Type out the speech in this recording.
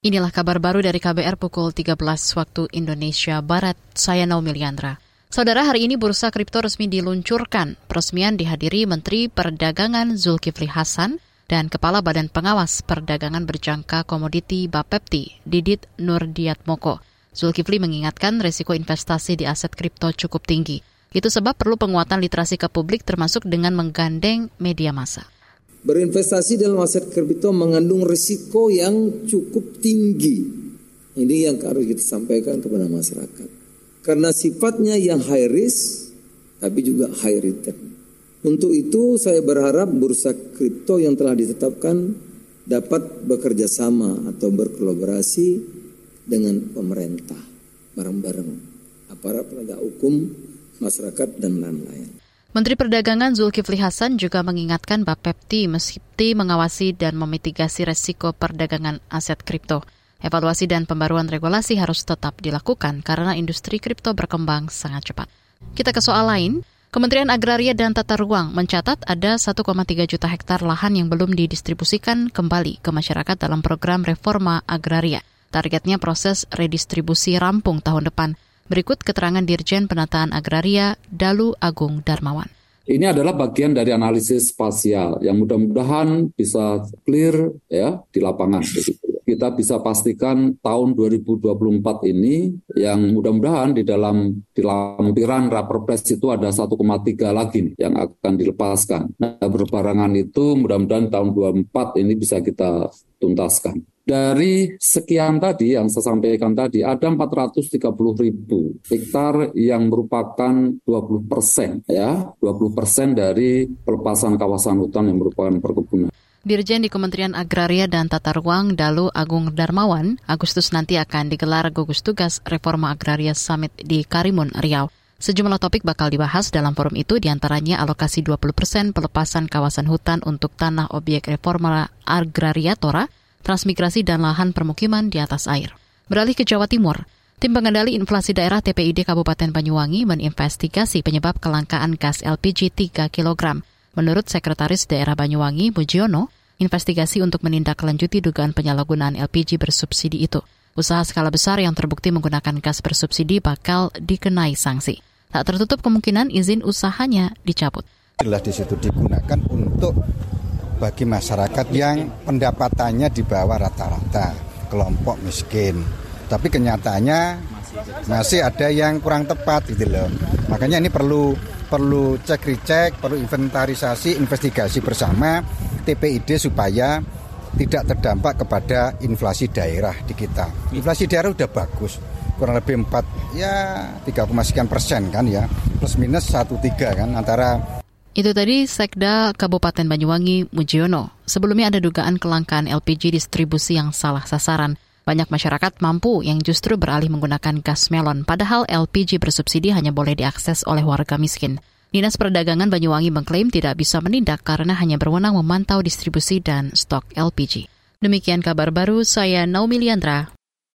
Inilah kabar baru dari KBR pukul 13 waktu Indonesia Barat. Saya Naomi Liandra. Saudara, hari ini bursa kripto resmi diluncurkan. Peresmian dihadiri Menteri Perdagangan Zulkifli Hasan dan Kepala Badan Pengawas Perdagangan Berjangka Komoditi Bapepti, Didit Nurdiatmoko. Zulkifli mengingatkan resiko investasi di aset kripto cukup tinggi. Itu sebab perlu penguatan literasi ke publik termasuk dengan menggandeng media massa. Berinvestasi dalam aset kripto mengandung risiko yang cukup tinggi. Ini yang harus kita sampaikan kepada masyarakat. Karena sifatnya yang high risk, tapi juga high return. Untuk itu saya berharap bursa kripto yang telah ditetapkan dapat bekerja sama atau berkolaborasi dengan pemerintah bareng-bareng aparat penegak hukum, masyarakat dan lain-lain. Menteri Perdagangan Zulkifli Hasan juga mengingatkan Bapepti mesti mengawasi dan memitigasi resiko perdagangan aset kripto. Evaluasi dan pembaruan regulasi harus tetap dilakukan karena industri kripto berkembang sangat cepat. Kita ke soal lain. Kementerian Agraria dan Tata Ruang mencatat ada 1,3 juta hektar lahan yang belum didistribusikan kembali ke masyarakat dalam program reforma agraria. Targetnya proses redistribusi rampung tahun depan. Berikut keterangan Dirjen Penataan Agraria Dalu Agung Darmawan. Ini adalah bagian dari analisis spasial yang mudah-mudahan bisa clear ya di lapangan. Kita bisa pastikan tahun 2024 ini yang mudah-mudahan di dalam di lampiran Raperpres itu ada 1,3 lagi nih yang akan dilepaskan. Nah, berbarangan itu mudah-mudahan tahun 2024 ini bisa kita tuntaskan. Dari sekian tadi yang saya sampaikan tadi, ada 430 ribu hektar yang merupakan 20 persen, ya, 20 persen dari pelepasan kawasan hutan yang merupakan perkebunan. Dirjen di Kementerian Agraria dan Tata Ruang Dalu Agung Darmawan, Agustus nanti akan digelar gugus tugas Reforma Agraria Summit di Karimun, Riau. Sejumlah topik bakal dibahas dalam forum itu di antaranya alokasi 20 persen pelepasan kawasan hutan untuk tanah objek reforma agraria Tora, transmigrasi dan lahan permukiman di atas air. Beralih ke Jawa Timur, Tim Pengendali Inflasi Daerah TPID Kabupaten Banyuwangi meninvestigasi penyebab kelangkaan gas LPG 3 kg. Menurut Sekretaris Daerah Banyuwangi, Mujiono, investigasi untuk menindaklanjuti dugaan penyalahgunaan LPG bersubsidi itu. Usaha skala besar yang terbukti menggunakan gas bersubsidi bakal dikenai sanksi. Tak tertutup kemungkinan izin usahanya dicabut. Jelas di situ digunakan untuk bagi masyarakat yang pendapatannya di bawah rata-rata kelompok miskin. Tapi kenyataannya masih ada yang kurang tepat gitu loh. Makanya ini perlu perlu cek recek, perlu inventarisasi, investigasi bersama TPID supaya tidak terdampak kepada inflasi daerah di kita. Inflasi daerah udah bagus, kurang lebih 4 ya 3, sekian persen kan ya, plus minus 1 3 kan antara itu tadi Sekda Kabupaten Banyuwangi Mujiono. Sebelumnya ada dugaan kelangkaan LPG distribusi yang salah sasaran. Banyak masyarakat mampu yang justru beralih menggunakan gas melon, padahal LPG bersubsidi hanya boleh diakses oleh warga miskin. Dinas Perdagangan Banyuwangi mengklaim tidak bisa menindak karena hanya berwenang memantau distribusi dan stok LPG. Demikian kabar baru, saya Naomi Liandra.